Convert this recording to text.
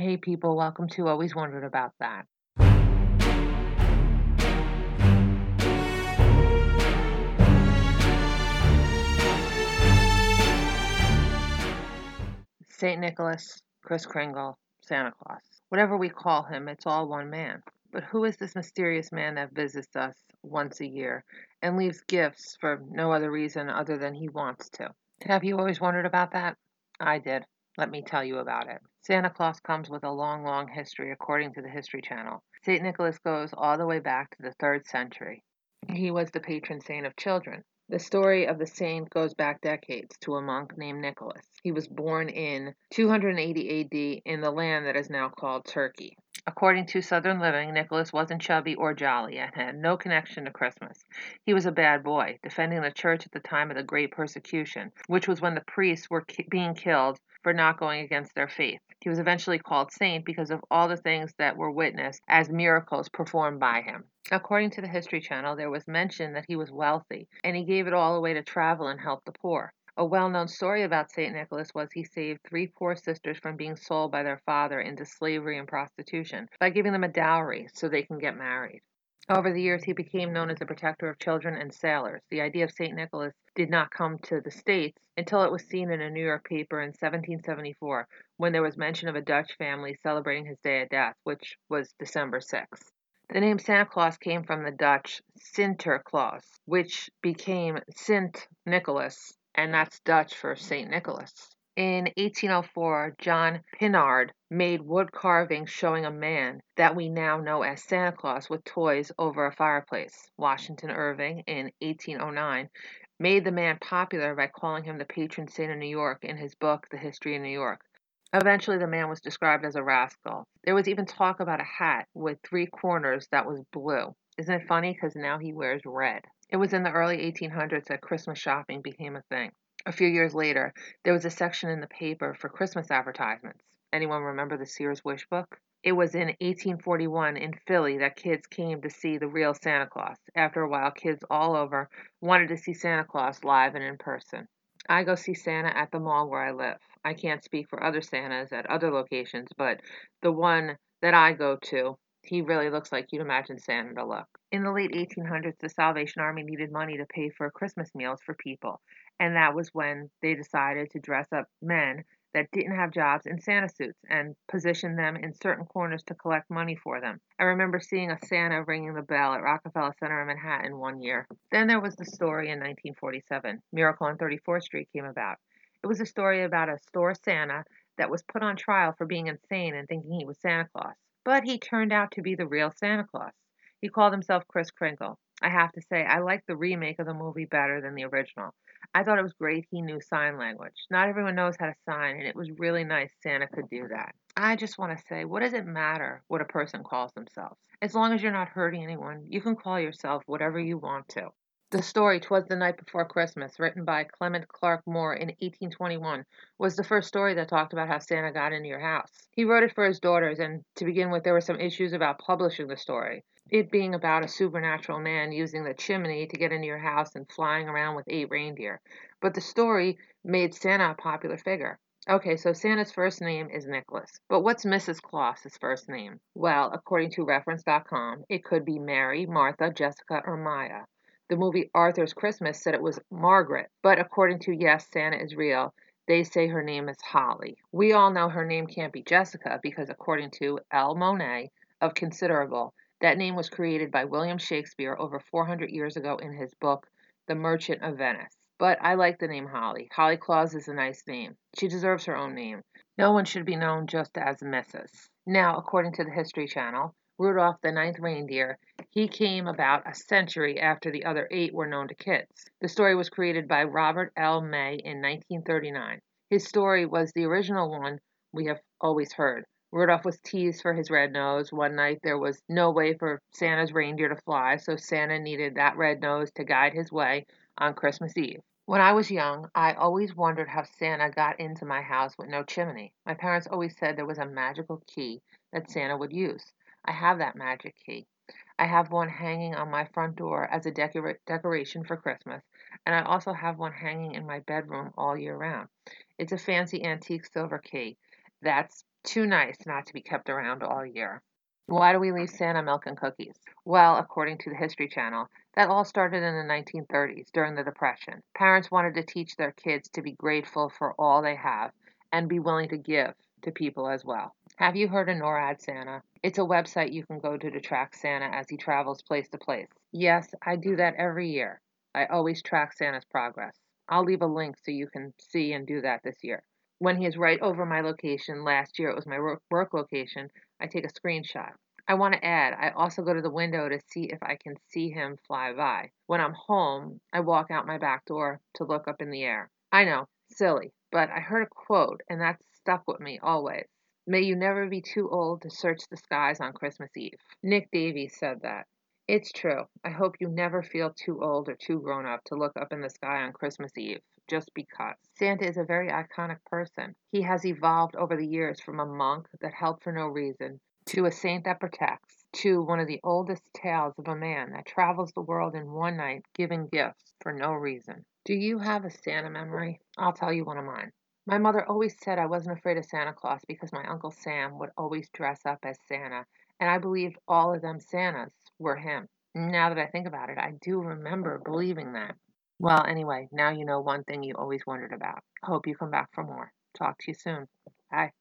Hey people, welcome to Always Wondered About That. St. Nicholas, Kris Kringle, Santa Claus. Whatever we call him, it's all one man. But who is this mysterious man that visits us once a year and leaves gifts for no other reason other than he wants to? Have you always wondered about that? I did. Let me tell you about it. Santa Claus comes with a long, long history, according to the History Channel. St. Nicholas goes all the way back to the third century. He was the patron saint of children. The story of the saint goes back decades to a monk named Nicholas. He was born in 280 AD in the land that is now called Turkey. According to Southern Living, Nicholas wasn't chubby or jolly and had no connection to Christmas. He was a bad boy, defending the church at the time of the Great Persecution, which was when the priests were ki- being killed for not going against their faith. He was eventually called saint because of all the things that were witnessed as miracles performed by him. According to the History Channel, there was mention that he was wealthy and he gave it all away to travel and help the poor. A well known story about St. Nicholas was he saved three poor sisters from being sold by their father into slavery and prostitution by giving them a dowry so they can get married. Over the years, he became known as the protector of children and sailors. The idea of St. Nicholas did not come to the States until it was seen in a New York paper in 1774 when there was mention of a Dutch family celebrating his day of death, which was December 6th. The name Santa Claus came from the Dutch Sinterklaas, which became Sint Nicholas, and that's Dutch for St. Nicholas. In 1804, John Pintard made wood carvings showing a man that we now know as Santa Claus with toys over a fireplace. Washington Irving, in 1809, made the man popular by calling him the patron saint of New York in his book, The History of New York. Eventually, the man was described as a rascal. There was even talk about a hat with three corners that was blue. Isn't it funny? Because now he wears red. It was in the early 1800s that Christmas shopping became a thing. A few years later, there was a section in the paper for Christmas advertisements. Anyone remember the Sears Wish Book? It was in 1841 in Philly that kids came to see the real Santa Claus. After a while, kids all over wanted to see Santa Claus live and in person. I go see Santa at the mall where I live. I can't speak for other Santas at other locations, but the one that I go to, he really looks like you'd imagine Santa to look. In the late 1800s, the Salvation Army needed money to pay for Christmas meals for people, and that was when they decided to dress up men that didn't have jobs in Santa suits and position them in certain corners to collect money for them. I remember seeing a Santa ringing the bell at Rockefeller Center in Manhattan one year. Then there was the story in 1947. Miracle on 34th Street came about. It was a story about a store Santa that was put on trial for being insane and thinking he was Santa Claus. But he turned out to be the real Santa Claus. He called himself Kris Kringle. I have to say, I like the remake of the movie better than the original. I thought it was great he knew sign language. Not everyone knows how to sign, and it was really nice Santa could do that. I just want to say, what does it matter what a person calls themselves? As long as you're not hurting anyone, you can call yourself whatever you want to. The story, Twas the Night Before Christmas, written by Clement Clarke Moore in 1821, was the first story that talked about how Santa got into your house. He wrote it for his daughters, and to begin with, there were some issues about publishing the story. It being about a supernatural man using the chimney to get into your house and flying around with eight reindeer. But the story made Santa a popular figure. Okay, so Santa's first name is Nicholas. But what's Mrs. Claus's first name? Well, according to reference.com, it could be Mary, Martha, Jessica, or Maya. The movie Arthur's Christmas said it was Margaret, but according to Yes, Santa is Real, they say her name is Holly. We all know her name can't be Jessica because, according to Elle Monah of Considerable, that name was created by William Shakespeare over 400 years ago in his book, The Merchant of Venice. But I like the name Holly. Holly Claus is a nice name. She deserves her own name. No one should be known just as Mrs. Now, according to the History Channel, Rudolph the Ninth Reindeer, he came about a century after the other eight were known to kids. The story was created by Robert L. May in 1939. His story was the original one we have always heard. Rudolph was teased for his red nose. One night there was no way for Santa's reindeer to fly, so Santa needed that red nose to guide his way on Christmas Eve. When I was young, I always wondered how Santa got into my house with no chimney. My parents always said there was a magical key that Santa would use. I have that magic key. I have one hanging on my front door as a decora- decoration for Christmas, and I also have one hanging in my bedroom all year round. It's a fancy antique silver key that's Too nice not to be kept around all year. Why do we leave Santa milk and cookies? Well, according to the History Channel, that all started in the 1930s during the Depression. Parents wanted to teach their kids to be grateful for all they have and be willing to give to people as well. Have you heard of NORAD Santa? It's a website you can go to to track Santa as he travels place to place. Yes, I do that every year. I always track Santa's progress. I'll leave a link so you can see and do that this year. When he is right over my location, last year it was my work location, I take a screenshot. I want to add, I also go to the window to see if I can see him fly by. When I'm home, I walk out my back door to look up in the air. I know, silly, but I heard a quote and that stuck with me always. May you never be too old to search the skies on Christmas Eve. Nick Davies said that. It's true. I hope you never feel too old or too grown up to look up in the sky on Christmas Eve, just because. Santa is a very iconic person. He has evolved over the years from a monk that helped for no reason to a saint that protects, to one of the oldest tales of a man that travels the world in one night giving gifts for no reason. Do you have a Santa memory? I'll tell you one of mine. My mother always said I wasn't afraid of Santa Claus because my Uncle Sam would always dress up as Santa, and I believed all of them Santas were him. Now that I think about it, I do remember believing that. Well, anyway, now you know one thing you always wondered about. Hope you come back for more. Talk to you soon. Bye.